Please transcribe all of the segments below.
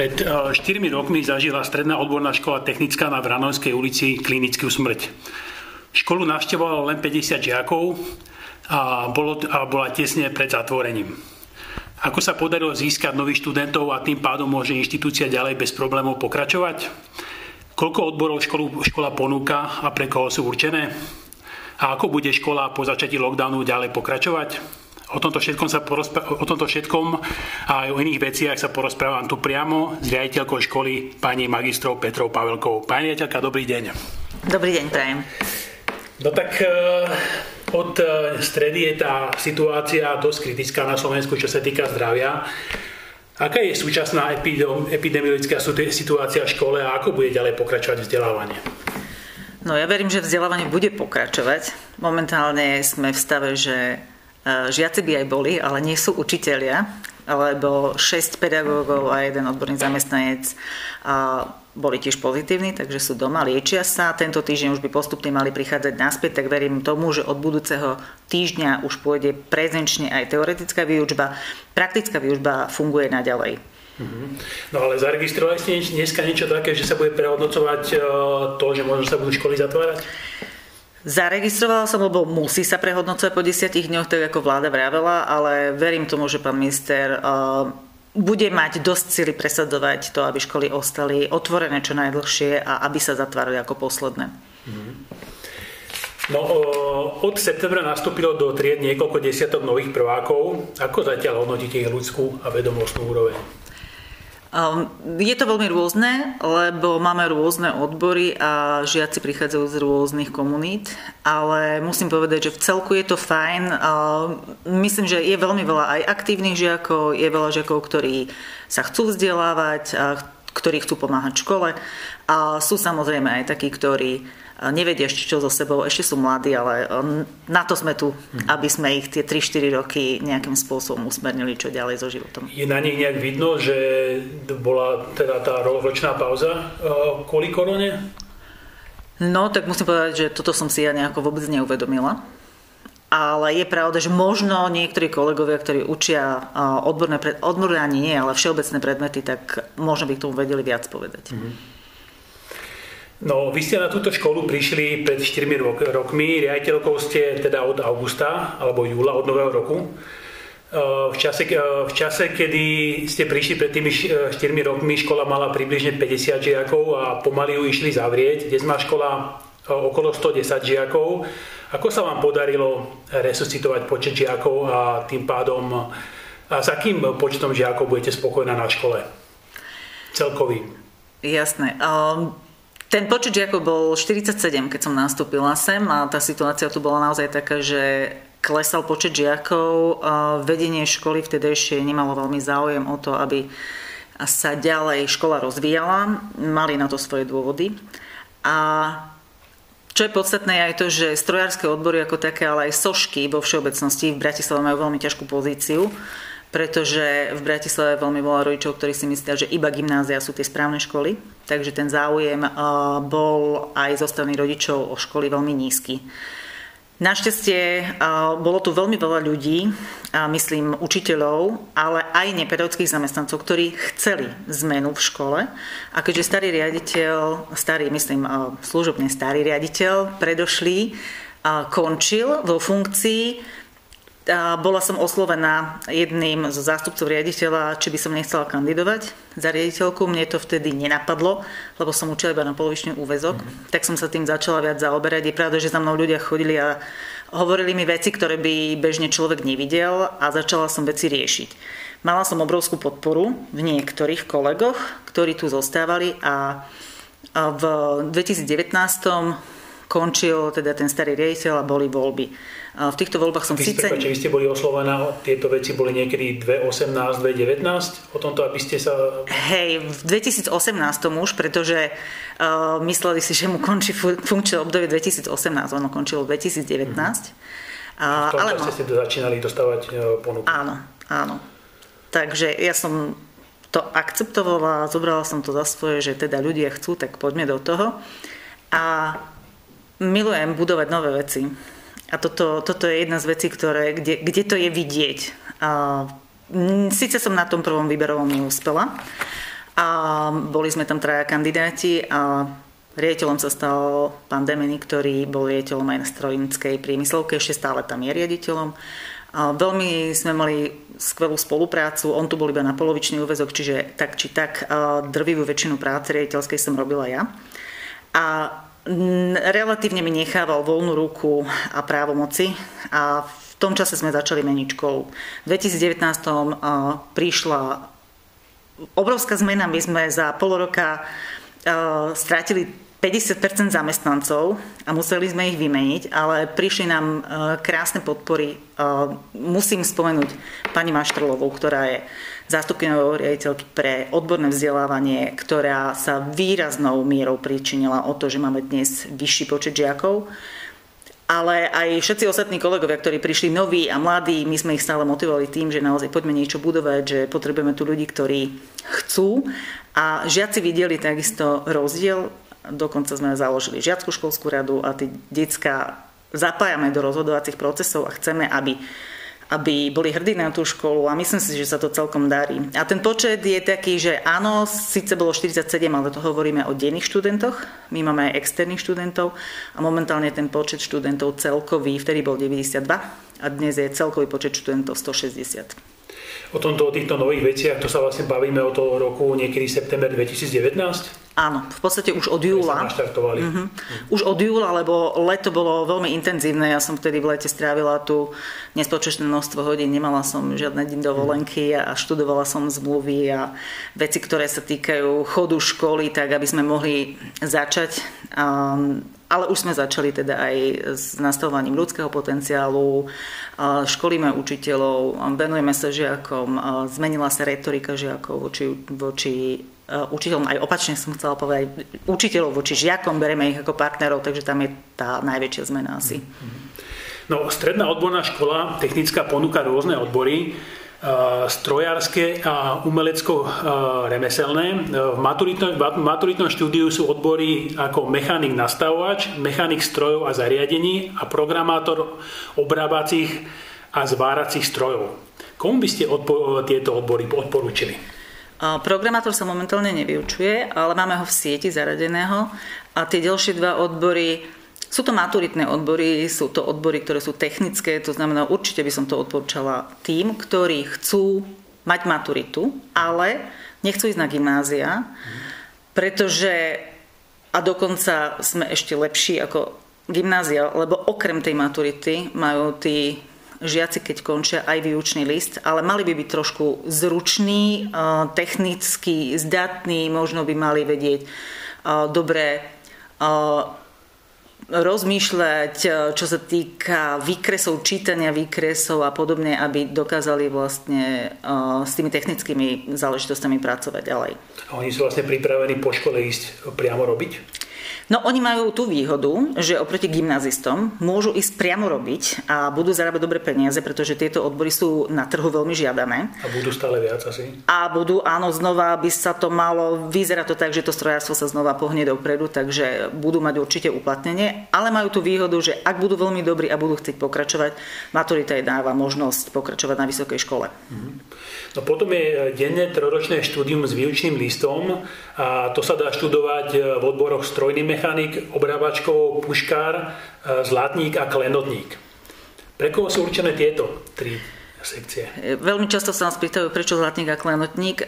Pred 4 rokmi zažila stredná odborná škola technická na Vranovskej ulici klinickú smrť. Školu navštevovalo len 50 žiakov a, bolo, a bola tesne pred zatvorením. Ako sa podarilo získať nových študentov a tým pádom môže inštitúcia ďalej bez problémov pokračovať? Koľko odborov školu, škola ponúka a pre koho sú určené? A ako bude škola po začatí lockdownu ďalej pokračovať? O tomto, všetkom sa porozpra- o tomto všetkom a aj o iných veciach sa porozprávam tu priamo s riaditeľkou školy pani magistrov Petrou Pavelkou. Pani riaditeľka, dobrý deň. Dobrý deň, prajem. No tak eh, od eh, stredy je tá situácia dosť kritická na Slovensku, čo sa týka zdravia. Aká je súčasná epidemiologická situácia v škole a ako bude ďalej pokračovať vzdelávanie? No ja verím, že vzdelávanie bude pokračovať. Momentálne sme v stave, že E, žiaci by aj boli, ale nie sú učitelia, lebo 6 pedagógov a jeden odborný zamestnanec boli tiež pozitívni, takže sú doma, liečia sa. Tento týždeň už by postupne mali prichádzať naspäť, tak verím tomu, že od budúceho týždňa už pôjde prezenčne aj teoretická výučba. Praktická výučba funguje naďalej. Mhm. No ale zaregistrovali ste dneska niečo také, že sa bude prehodnocovať e, to, že možno sa budú školy zatvárať? Zaregistrovala som, lebo musí sa prehodnocovať po desiatich dňoch, tak ako vláda vravela, ale verím tomu, že pán minister uh, bude mať dosť cíly presadzovať to, aby školy ostali otvorené čo najdlhšie a aby sa zatvárali ako posledné. No, od septembra nastúpilo do tried niekoľko desiatok nových prvákov. Ako zatiaľ hodnotíte ich ľudskú a vedomostnú úroveň? Um, je to veľmi rôzne, lebo máme rôzne odbory a žiaci prichádzajú z rôznych komunít, ale musím povedať, že v celku je to fajn. Myslím, že je veľmi veľa aj aktívnych žiakov, je veľa žiakov, ktorí sa chcú vzdelávať, ktorí chcú pomáhať škole a sú samozrejme aj takí, ktorí nevedia ešte čo so sebou, ešte sú mladí, ale um, na to sme tu, mhm. aby sme ich tie 3-4 roky nejakým spôsobom usmernili, čo ďalej so životom. Je na nich nejak vidno, že bola teda tá ročná pauza uh, kvôli korone? No, tak musím povedať, že toto som si ja nejako vôbec neuvedomila. Ale je pravda, že možno niektorí kolegovia, ktorí učia uh, odborné, odborné ani nie, ale všeobecné predmety, tak možno by k tomu vedeli viac povedať. Mm-hmm. No, vy ste na túto školu prišli pred 4 rok, rokmi, riaditeľkou ste teda od augusta alebo júla od nového roku. V čase, v čase, kedy ste prišli pred tými 4 rokmi, škola mala približne 50 žiakov a pomaly ju išli zavrieť. Dnes má škola okolo 110 žiakov. Ako sa vám podarilo resuscitovať počet žiakov a tým pádom a s akým počtom žiakov budete spokojná na škole? Celkový. Jasné. Um ten počet žiakov bol 47, keď som nastúpila sem a tá situácia tu bola naozaj taká, že klesal počet žiakov. Vedenie školy vtedy ešte nemalo veľmi záujem o to, aby sa ďalej škola rozvíjala. Mali na to svoje dôvody. A čo je podstatné aj to, že strojárske odbory ako také, ale aj sošky vo všeobecnosti v Bratislave majú veľmi ťažkú pozíciu pretože v Bratislave veľmi veľa rodičov, ktorí si myslia, že iba gymnázia sú tie správne školy, takže ten záujem eh, bol aj zo strany rodičov o školy veľmi nízky. Našťastie eh, bolo tu veľmi veľa ľudí, myslím učiteľov, ale aj nepedagogických zamestnancov, ktorí chceli zmenu v škole. A keďže starý riaditeľ, starý, myslím, eh, služobne starý riaditeľ, predošlý, končil vo funkcii, bola som oslovená jedným zo zástupcov riaditeľa, či by som nechcela kandidovať za riaditeľku. Mne to vtedy nenapadlo, lebo som učila iba na polovičný úvezok. Mm. Tak som sa tým začala viac zaoberať. Je pravda, že za mnou ľudia chodili a hovorili mi veci, ktoré by bežne človek nevidel a začala som veci riešiť. Mala som obrovskú podporu v niektorých kolegoch, ktorí tu zostávali a v 2019 končil teda ten starý riaditeľ a boli voľby. V týchto voľbách som vy síce... Ste, vy ste boli oslovená, tieto veci boli niekedy 2018, 2019? O tomto, aby ste sa... Hej, v 2018 už, pretože uh, mysleli si, že mu končí funkčné obdobie 2018, ono končilo 2019. Mm-hmm. Uh, v ale ste začínali dostávať uh, ponuku. Áno, áno. Takže ja som to akceptovala, zobrala som to za svoje, že teda ľudia chcú, tak poďme do toho. A milujem budovať nové veci. A toto, toto je jedna z vecí, ktoré, kde, kde to je vidieť. A, síce som na tom prvom výberovom neúspela, A boli sme tam traja kandidáti a riaditeľom sa stal pán Demeny, ktorý bol riaditeľom aj na strojnickej priemyslovke, ešte stále tam je riaditeľom. A veľmi sme mali skvelú spoluprácu, on tu bol iba na polovičný úvezok, čiže tak či tak drvivú väčšinu práce riaditeľskej som robila ja. A relatívne mi nechával voľnú ruku a právomoci a v tom čase sme začali meniť školu. V 2019 prišla obrovská zmena, my sme za pol roka strátili 50% zamestnancov a museli sme ich vymeniť, ale prišli nám e, krásne podpory. Musím spomenúť pani Maštrlovou, ktorá je zástupkyňovou riaditeľky pre odborné vzdelávanie, ktorá sa výraznou mierou pričinila o to, že máme dnes vyšší počet žiakov ale aj všetci ostatní kolegovia, ktorí prišli noví a mladí, my sme ich stále motivovali tým, že naozaj poďme niečo budovať, že potrebujeme tu ľudí, ktorí chcú. A žiaci videli takisto rozdiel Dokonca sme založili žiackú školskú radu a tie detská zapájame do rozhodovacích procesov a chceme, aby aby boli hrdí na tú školu a myslím si, že sa to celkom darí. A ten počet je taký, že áno, síce bolo 47, ale to hovoríme o denných študentoch, my máme aj externých študentov a momentálne ten počet študentov celkový, vtedy bol 92 a dnes je celkový počet študentov 160 o tomto, o týchto nových veciach, to sa vlastne bavíme o toho roku niekedy september 2019? Áno, v podstate už od júla. Mm-hmm. Už od júla, lebo leto bolo veľmi intenzívne. Ja som vtedy v lete strávila tu nespočetné množstvo hodín, nemala som žiadne deň dovolenky a študovala som zmluvy a veci, ktoré sa týkajú chodu školy, tak aby sme mohli začať. Um, ale už sme začali teda aj s nastavovaním ľudského potenciálu, školíme učiteľov, venujeme sa žiakom, zmenila sa retorika žiakov voči, voči učiteľom, aj opačne som chcela povedať, učiteľov voči žiakom, bereme ich ako partnerov, takže tam je tá najväčšia zmena asi. No, stredná odborná škola technická ponúka rôzne odbory. Eh, strojárske a umelecko-remeselné. Eh, v maturitnom, v maturitnom štúdiu sú odbory ako mechanik nastavovač, mechanik strojov a zariadení a programátor obrábacích a zváracích strojov. Komu by ste odpo- tieto odbory odporúčili? Programátor sa momentálne nevyučuje, ale máme ho v sieti zaradeného a tie ďalšie dva odbory sú to maturitné odbory, sú to odbory, ktoré sú technické, to znamená, určite by som to odporúčala tým, ktorí chcú mať maturitu, ale nechcú ísť na gymnázia, pretože a dokonca sme ešte lepší ako gymnázia, lebo okrem tej maturity majú tí žiaci, keď končia aj výučný list, ale mali by byť trošku zruční, technicky zdatní, možno by mali vedieť dobre rozmýšľať, e, čo sa týka výkresov, čítania výkresov a podobne, aby dokázali vlastne e, s tými technickými záležitostami pracovať ďalej. A oni sú vlastne pripravení po škole ísť priamo robiť? No oni majú tú výhodu, že oproti gymnazistom môžu ísť priamo robiť a budú zarábať dobre peniaze, pretože tieto odbory sú na trhu veľmi žiadané. A budú stále viac asi? A budú, áno, znova by sa to malo, vyzerá to tak, že to strojárstvo sa znova pohne dopredu, takže budú mať určite uplatnenie, ale majú tú výhodu, že ak budú veľmi dobrí a budú chcieť pokračovať, maturita je dáva možnosť pokračovať na vysokej škole. Mm-hmm. No potom je denné troročné štúdium s výučným listom a to sa dá študovať v odboroch strojný mechanik, obrábačkov, puškár, e, zlatník a klenotník. Pre koho sú určené tieto tri sekcie? Veľmi často sa nás pýtajú, prečo zlatník a klenotník. E,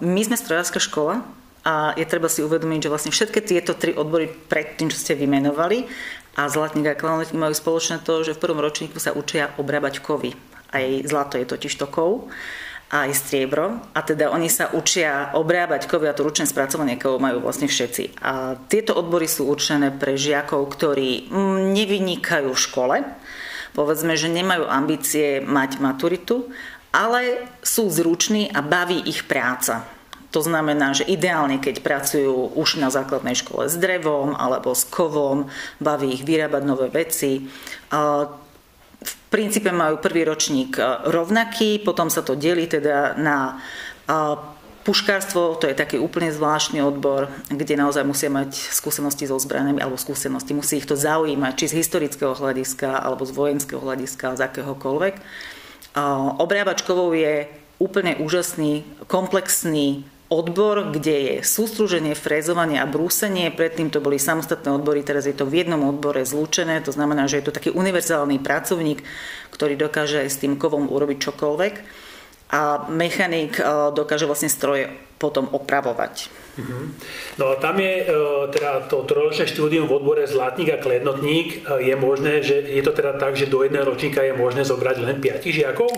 my sme strojárska škola, a je treba si uvedomiť, že vlastne všetky tieto tri odbory pred tým, čo ste vymenovali, a zlatník a klenotník majú spoločné to, že v prvom ročníku sa učia obrábať kovy. Aj zlato je totiž to kov aj striebro a teda oni sa učia obrábať kovy a to ručné spracovanie kovov majú vlastne všetci. A tieto odbory sú určené pre žiakov, ktorí mm, nevynikajú v škole, povedzme, že nemajú ambície mať maturitu, ale sú zruční a baví ich práca. To znamená, že ideálne, keď pracujú už na základnej škole s drevom alebo s kovom, baví ich vyrábať nové veci v princípe majú prvý ročník e, rovnaký, potom sa to delí teda na e, Puškárstvo to je taký úplne zvláštny odbor, kde naozaj musia mať skúsenosti so zbraniami alebo skúsenosti. Musí ich to zaujímať, či z historického hľadiska alebo z vojenského hľadiska, z akéhokoľvek. E, Obrábačkovou je úplne úžasný, komplexný odbor, kde je sústruženie, frézovanie a brúsenie. Predtým to boli samostatné odbory, teraz je to v jednom odbore zlúčené. To znamená, že je to taký univerzálny pracovník, ktorý dokáže s tým kovom urobiť čokoľvek. A mechanik dokáže vlastne stroje potom opravovať. Mhm. No a tam je teda to trojročné štúdium v odbore zlatník a klednotník. Je možné, že je to teda tak, že do jedného ročníka je možné zobrať len 5 žiakov?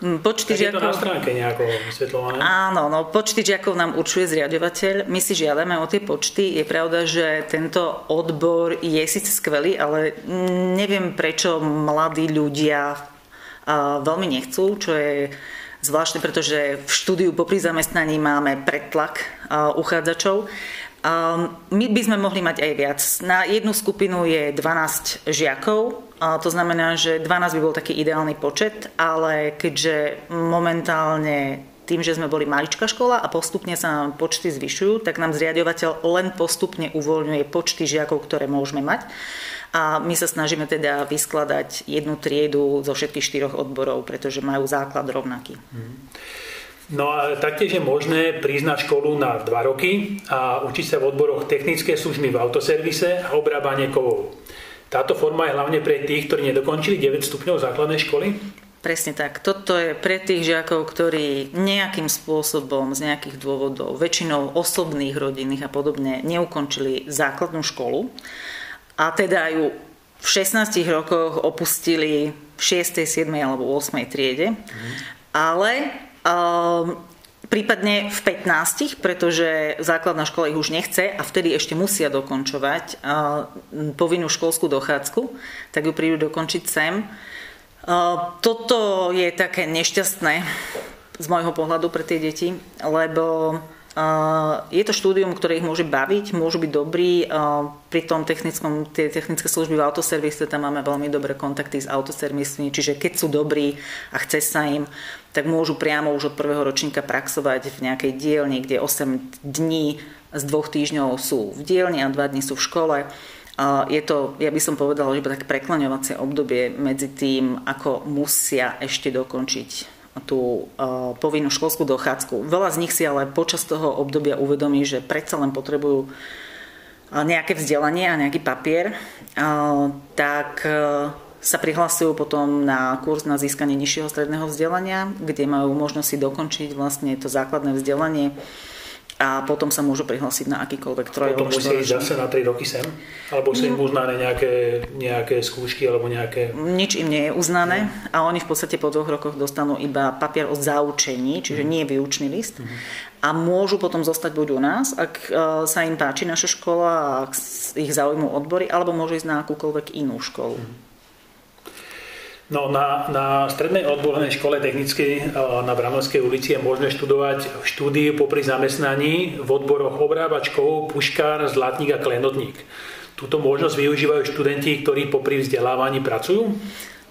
Hm, počty tak žiakov... je to na stránke nejako vysvetľované? Áno, no, počty žiakov nám určuje zriadovateľ. My si žiadame o tie počty. Je pravda, že tento odbor je síce skvelý, ale neviem prečo mladí ľudia veľmi nechcú, čo je zvláštne, pretože v štúdiu popri zamestnaní máme predtlak uchádzačov. My by sme mohli mať aj viac. Na jednu skupinu je 12 žiakov, to znamená, že 12 by bol taký ideálny počet, ale keďže momentálne tým, že sme boli maličká škola a postupne sa nám počty zvyšujú, tak nám zriadovateľ len postupne uvoľňuje počty žiakov, ktoré môžeme mať. A my sa snažíme teda vyskladať jednu triedu zo všetkých štyroch odborov, pretože majú základ rovnaký. No a taktiež je možné prísť na školu na 2 roky a učiť sa v odboroch technické služby v autoservise a obrábanie kovov. Táto forma je hlavne pre tých, ktorí nedokončili 9 stupňov základnej školy? Presne tak. Toto je pre tých žiakov, ktorí nejakým spôsobom z nejakých dôvodov, väčšinou osobných, rodinných a podobne, neukončili základnú školu a teda ju v 16 rokoch opustili v 6., 7. alebo 8. triede. Mm. Ale prípadne v 15, pretože základná škola ich už nechce a vtedy ešte musia dokončovať povinnú školskú dochádzku, tak ju prídu dokončiť sem. Toto je také nešťastné z môjho pohľadu pre tie deti, lebo je to štúdium, ktoré ich môže baviť, môžu byť dobrí. Pri tom technickom, tie technické služby v autoservise, tam máme veľmi dobré kontakty s autoservismi, čiže keď sú dobrí a chce sa im, tak môžu priamo už od prvého ročníka praxovať v nejakej dielni, kde 8 dní z dvoch týždňov sú v dielni a 2 dní sú v škole. Je to, ja by som povedala, že také preklaňovacie obdobie medzi tým, ako musia ešte dokončiť tú uh, povinnú školskú dochádzku. Veľa z nich si ale počas toho obdobia uvedomí, že predsa len potrebujú uh, nejaké vzdelanie a nejaký papier, uh, tak sa prihlasujú potom na kurz na získanie nižšieho stredného vzdelania, kde majú možnosť si dokončiť vlastne to základné vzdelanie a potom sa môžu prihlásiť na akýkoľvek trojročný. Potom musia ísť zase na 3 roky sem? Alebo sú im mm. uznané nejaké, nejaké skúšky alebo nejaké... Nič im nie je uznané no. a oni v podstate po dvoch rokoch dostanú iba papier o zaučení, čiže mm. nie výučný list. Mm. A môžu potom zostať buď u nás, ak e, sa im páči naša škola ak ich zaujímu odbory, alebo môžu ísť na akúkoľvek inú školu. Mm. No, na, na strednej odbornej škole technickej eh, na Vranovskej ulici je možné študovať štúdiu popri zamestnaní v odboroch obrábačkov, puškár, zlatník a klenotník. Túto možnosť využívajú študenti, ktorí popri vzdelávaní pracujú?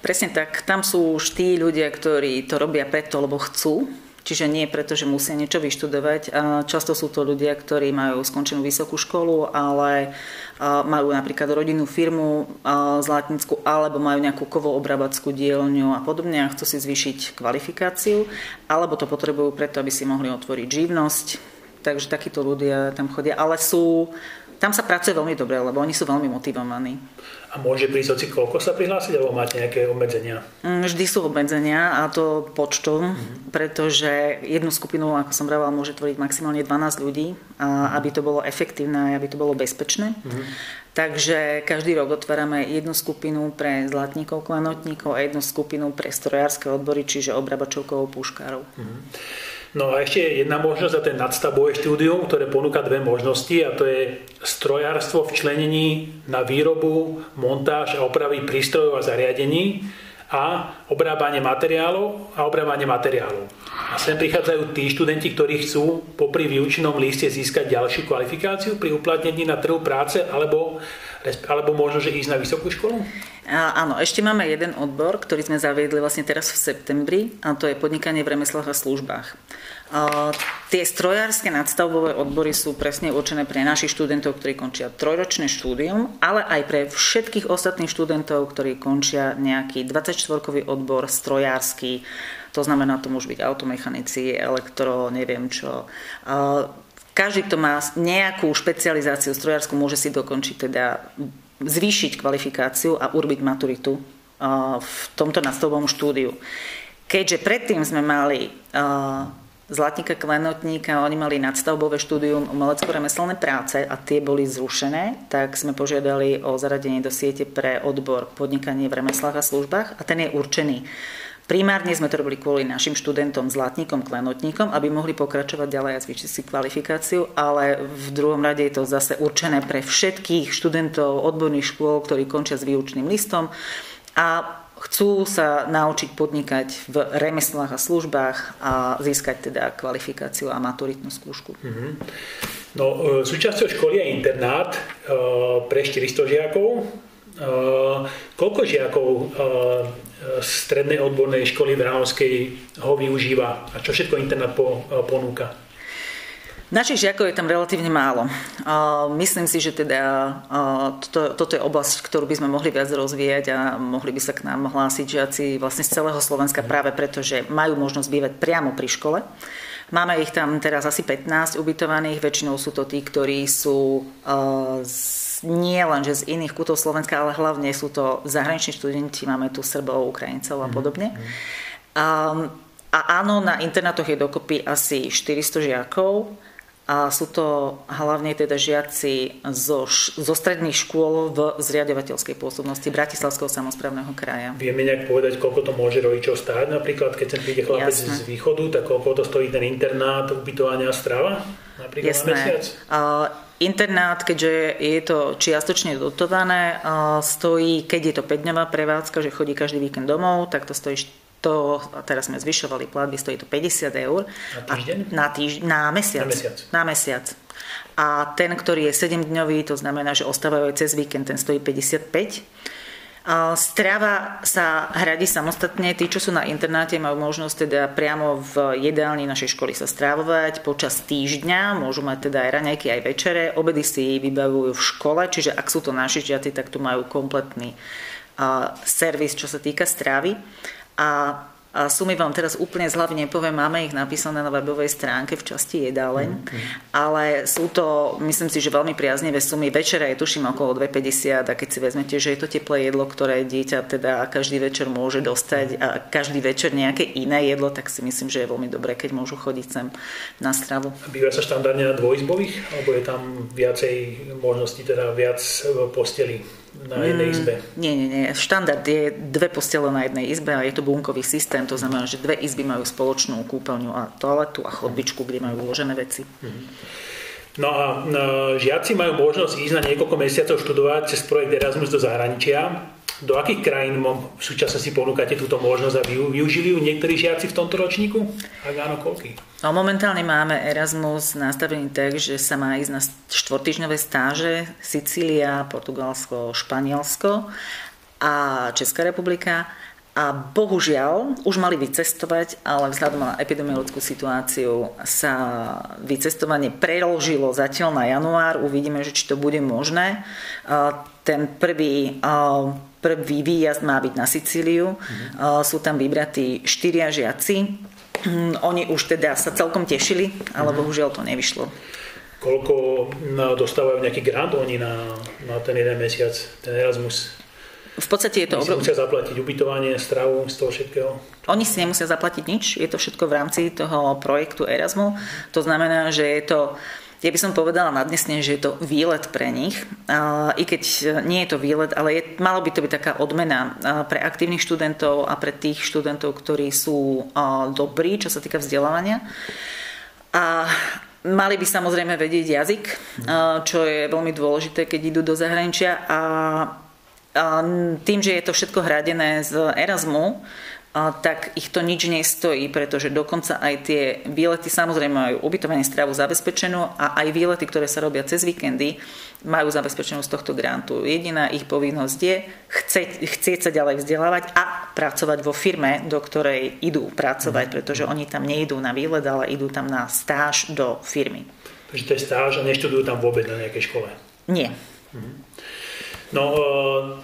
Presne tak. Tam sú už tí ľudia, ktorí to robia preto, lebo chcú Čiže nie preto, že musia niečo vyštudovať. Často sú to ľudia, ktorí majú skončenú vysokú školu, ale majú napríklad rodinnú firmu zlatnickú alebo majú nejakú kovoobrabackú dielňu a podobne a chcú si zvýšiť kvalifikáciu, alebo to potrebujú preto, aby si mohli otvoriť živnosť. Takže takíto ľudia tam chodia, ale sú tam sa pracuje veľmi dobre, lebo oni sú veľmi motivovaní. A môže prísť hoci koľko sa prihlásiť, alebo máte nejaké obmedzenia? Mm, vždy sú obmedzenia a to počtom, mm-hmm. pretože jednu skupinu, ako som vravala, môže tvoriť maximálne 12 ľudí, a mm-hmm. aby to bolo efektívne a aby to bolo bezpečné. Mm-hmm. Takže každý rok otvárame jednu skupinu pre zlatníkov, klanotníkov a jednu skupinu pre strojárske odbory, čiže obrabačovkov, puškárov. Mm-hmm. No a ešte jedna možnosť a to je nadstavbové štúdium, ktoré ponúka dve možnosti a to je strojárstvo v členení na výrobu, montáž a opravy prístrojov a zariadení a obrábanie materiálov a obrábanie materiálov. A sem prichádzajú tí študenti, ktorí chcú popri výučnom liste získať ďalšiu kvalifikáciu pri uplatnení na trhu práce alebo, alebo možno, že ísť na vysokú školu? A, áno, ešte máme jeden odbor, ktorý sme zaviedli vlastne teraz v septembri a to je podnikanie v remeslách a službách. A, tie strojárske nadstavbové odbory sú presne určené pre našich študentov, ktorí končia trojročné štúdium, ale aj pre všetkých ostatných študentov, ktorí končia nejaký 24-kový odbor strojársky, To znamená, to môžu byť automechanici, elektro, neviem čo. Každý, kto má nejakú špecializáciu strojárskú, môže si dokončiť teda zvýšiť kvalifikáciu a urobiť maturitu v tomto nastavbovom štúdiu. Keďže predtým sme mali Zlatníka Klenotníka, oni mali nadstavbové štúdium umelecko-remeselné práce a tie boli zrušené, tak sme požiadali o zaradenie do siete pre odbor podnikanie v remeslách a službách a ten je určený. Primárne sme to robili kvôli našim študentom, zlatníkom, klenotníkom, aby mohli pokračovať ďalej a zvýšiť si kvalifikáciu, ale v druhom rade je to zase určené pre všetkých študentov odborných škôl, ktorí končia s výučným listom a chcú sa naučiť podnikať v remeslách a službách a získať teda kvalifikáciu a maturitnú skúšku. Mm-hmm. No, e, súčasťou školy je internát e, pre 400 žiakov. E, koľko žiakov strednej odbornej školy v Ránovskej ho využíva a čo všetko internát ponúka? Našich žiakov je tam relatívne málo. Myslím si, že teda toto, toto je oblasť, ktorú by sme mohli viac rozvíjať a mohli by sa k nám hlásiť žiaci vlastne z celého Slovenska práve preto, že majú možnosť bývať priamo pri škole. Máme ich tam teraz asi 15 ubytovaných, väčšinou sú to tí, ktorí sú nie len že z iných kútov Slovenska, ale hlavne sú to zahraniční študenti, máme tu Srbov, Ukrajincov a mhm, podobne. Um, a áno, na internátoch je dokopy asi 400 žiakov a sú to hlavne teda žiaci zo, zo stredných škôl v zriadovateľskej pôsobnosti Bratislavského samozprávneho kraja. Vieme nejak povedať, koľko to môže rodičov stáť? Napríklad, keď sem príde chlapec Jasne. z východu, tak koľko to stojí ten internát, ubytovania a strava? Napríklad Jasné. na mesiac? Uh, Internát, keďže je to čiastočne dotované, stojí, keď je to 5-dňová prevádzka, že chodí každý víkend domov, tak to stojí to, a teraz sme zvyšovali platby, stojí to 50 eur. Na týždeň? na, týž, na mesiac. Na mesiac. Na mesiac. A ten, ktorý je 7-dňový, to znamená, že ostávajú aj cez víkend, ten stojí 55. Strava sa hradí samostatne. Tí, čo sú na internáte, majú možnosť teda priamo v jedálni našej školy sa strávovať počas týždňa. Môžu mať teda aj raňajky, aj večere. Obedy si vybavujú v škole, čiže ak sú to naši žiaci, tak tu majú kompletný servis, čo sa týka strávy. A a sumy vám teraz úplne z hlavy nepoviem, máme ich napísané na webovej stránke v časti jedáleň, mm-hmm. ale sú to, myslím si, že veľmi priaznivé sumy. Večera je tuším okolo 2,50 a keď si vezmete, že je to teplé jedlo, ktoré dieťa teda každý večer môže dostať a každý večer nejaké iné jedlo, tak si myslím, že je veľmi dobré, keď môžu chodiť sem na stravu. Býva sa štandardne na dvojizbových, alebo je tam viacej možností, teda viac posteli? Na jednej mm, izbe? Mm, nie, nie, nie. Štandard je dve postele na jednej izbe a je to bunkový systém, to znamená, že dve izby majú spoločnú kúpeľňu a toaletu a chodbičku, kde majú uložené veci. Mm. No a no, žiaci majú možnosť ísť na niekoľko mesiacov študovať cez projekt Erasmus do zahraničia. Do akých krajín v súčasnosti ponúkate túto možnosť a využili ju niektorí žiaci v tomto ročníku? Ak áno, koľky? No, momentálne máme Erasmus nastavený tak, že sa má ísť na štvortýžňové stáže Sicília, Portugalsko, Španielsko a Česká republika a bohužiaľ už mali vycestovať, ale vzhľadom na epidemiologickú situáciu sa vycestovanie preložilo zatiaľ na január. Uvidíme, že či to bude možné. Ten prvý, prvý výjazd má byť na Sicíliu. Mhm. Sú tam vybratí štyria žiaci. Oni už teda sa celkom tešili, ale mhm. bohužiaľ to nevyšlo. Koľko dostávajú nejaký grant oni na, na ten jeden mesiac, ten Erasmus? V podstate je to... Si musia zaplatiť ubytovanie, stravu z toho všetkého? Oni si nemusia zaplatiť nič, je to všetko v rámci toho projektu Erasmu. To znamená, že je to ja by som povedala nadnesne, že je to výlet pre nich. I keď nie je to výlet, ale je, malo by to byť taká odmena pre aktívnych študentov a pre tých študentov, ktorí sú dobrí, čo sa týka vzdelávania. A Mali by samozrejme vedieť jazyk, čo je veľmi dôležité, keď idú do zahraničia a tým, že je to všetko hradené z Erasmu, tak ich to nič nestojí, pretože dokonca aj tie výlety samozrejme majú ubytovanie stravu zabezpečenú a aj výlety, ktoré sa robia cez víkendy, majú zabezpečenú z tohto grantu. Jediná ich povinnosť je chcieť, chcieť sa ďalej vzdelávať a pracovať vo firme, do ktorej idú pracovať, mhm. pretože oni tam nejdú na výlet, ale idú tam na stáž do firmy. Takže to je stáž a neštudujú tam vôbec na nejakej škole? Nie. Mhm. No, e,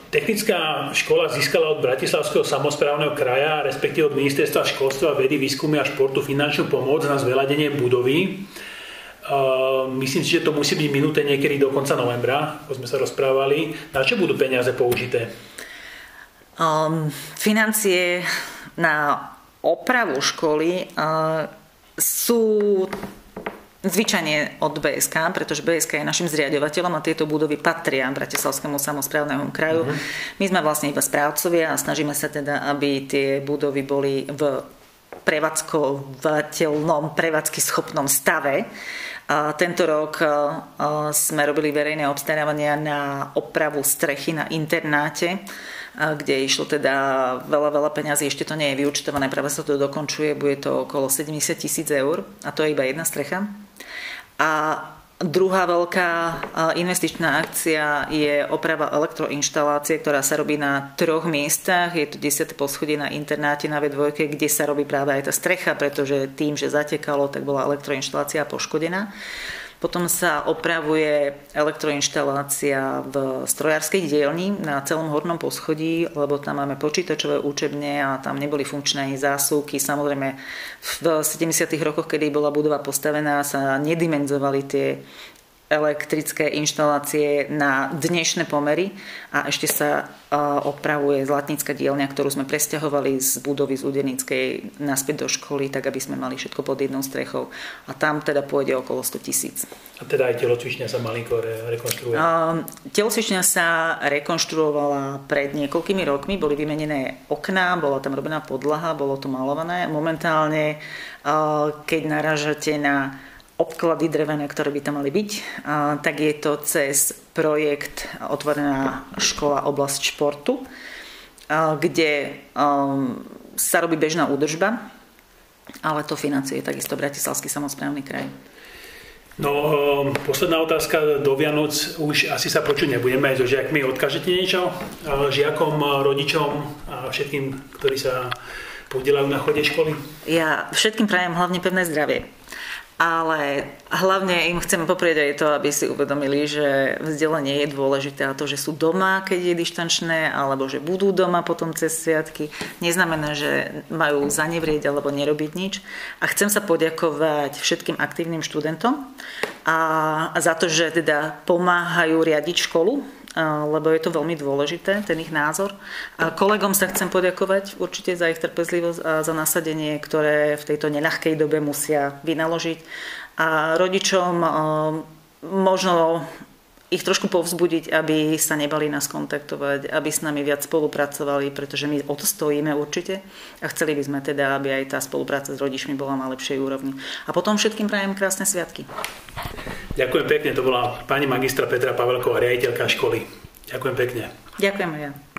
technická škola získala od Bratislavského samozprávneho kraja, respektíve od Ministerstva školstva, vedy, výskumy a športu finančnú pomoc na zveladenie budovy. Uh, myslím si, že to musí byť minuté niekedy do konca novembra, ako sme sa rozprávali. Na čo budú peniaze použité? Um, financie na opravu školy uh, sú zvyčajne od BSK, pretože BSK je našim zriadovateľom a tieto budovy patria Bratislavskému samozprávnemu kraju. Uh-huh. My sme vlastne iba správcovia a snažíme sa teda, aby tie budovy boli v prevádzkovateľnom, prevádzky schopnom stave. Tento rok sme robili verejné obstarávania na opravu strechy na internáte kde išlo teda veľa, veľa peňazí, ešte to nie je vyučtované, práve sa to dokončuje, bude to okolo 70 tisíc eur a to je iba jedna strecha. A Druhá veľká investičná akcia je oprava elektroinštalácie, ktorá sa robí na troch miestach. Je to 10. poschodie na internáte na V2, kde sa robí práve aj tá strecha, pretože tým, že zatekalo, tak bola elektroinštalácia poškodená. Potom sa opravuje elektroinštalácia v strojárskej dielni na celom hornom poschodí, lebo tam máme počítačové učebne a tam neboli funkčné ani zásuvky. Samozrejme v 70. rokoch, kedy bola budova postavená, sa nedimenzovali tie elektrické inštalácie na dnešné pomery a ešte sa opravuje zlatnícka dielňa, ktorú sme presťahovali z budovy z Udenickej naspäť do školy, tak aby sme mali všetko pod jednou strechou. A tam teda pôjde okolo 100 tisíc. A teda aj telocvičňa sa malinko rekonštruuje? Telocvičňa sa rekonštruovala pred niekoľkými rokmi, boli vymenené okná, bola tam robená podlaha, bolo to malované. Momentálne, keď naražate na obklady drevené, ktoré by tam mali byť, tak je to cez projekt Otvorená škola oblasť športu, kde um, sa robí bežná údržba, ale to financuje takisto Bratislavský samozprávny kraj. No, um, posledná otázka do Vianoc. Už asi sa počuť nebudeme aj so žiakmi. Odkážete niečo žiakom, rodičom a všetkým, ktorí sa podielajú na chode školy? Ja všetkým prajem hlavne pevné zdravie ale hlavne im chceme poprieť aj to, aby si uvedomili, že vzdelanie je dôležité a to, že sú doma, keď je dištančné, alebo že budú doma potom cez sviatky, neznamená, že majú zanevrieť alebo nerobiť nič. A chcem sa poďakovať všetkým aktívnym študentom a za to, že teda pomáhajú riadiť školu lebo je to veľmi dôležité, ten ich názor. A kolegom sa chcem poďakovať určite za ich trpezlivosť a za nasadenie, ktoré v tejto neľahkej dobe musia vynaložiť. A rodičom možno ich trošku povzbudiť, aby sa nebali nás kontaktovať, aby s nami viac spolupracovali, pretože my o to stojíme určite a chceli by sme teda, aby aj tá spolupráca s rodičmi bola na lepšej úrovni. A potom všetkým prajem krásne sviatky. Ďakujem pekne, to bola pani magistra Petra Pavelková, riaditeľka školy. Ďakujem pekne. Ďakujem aj ja.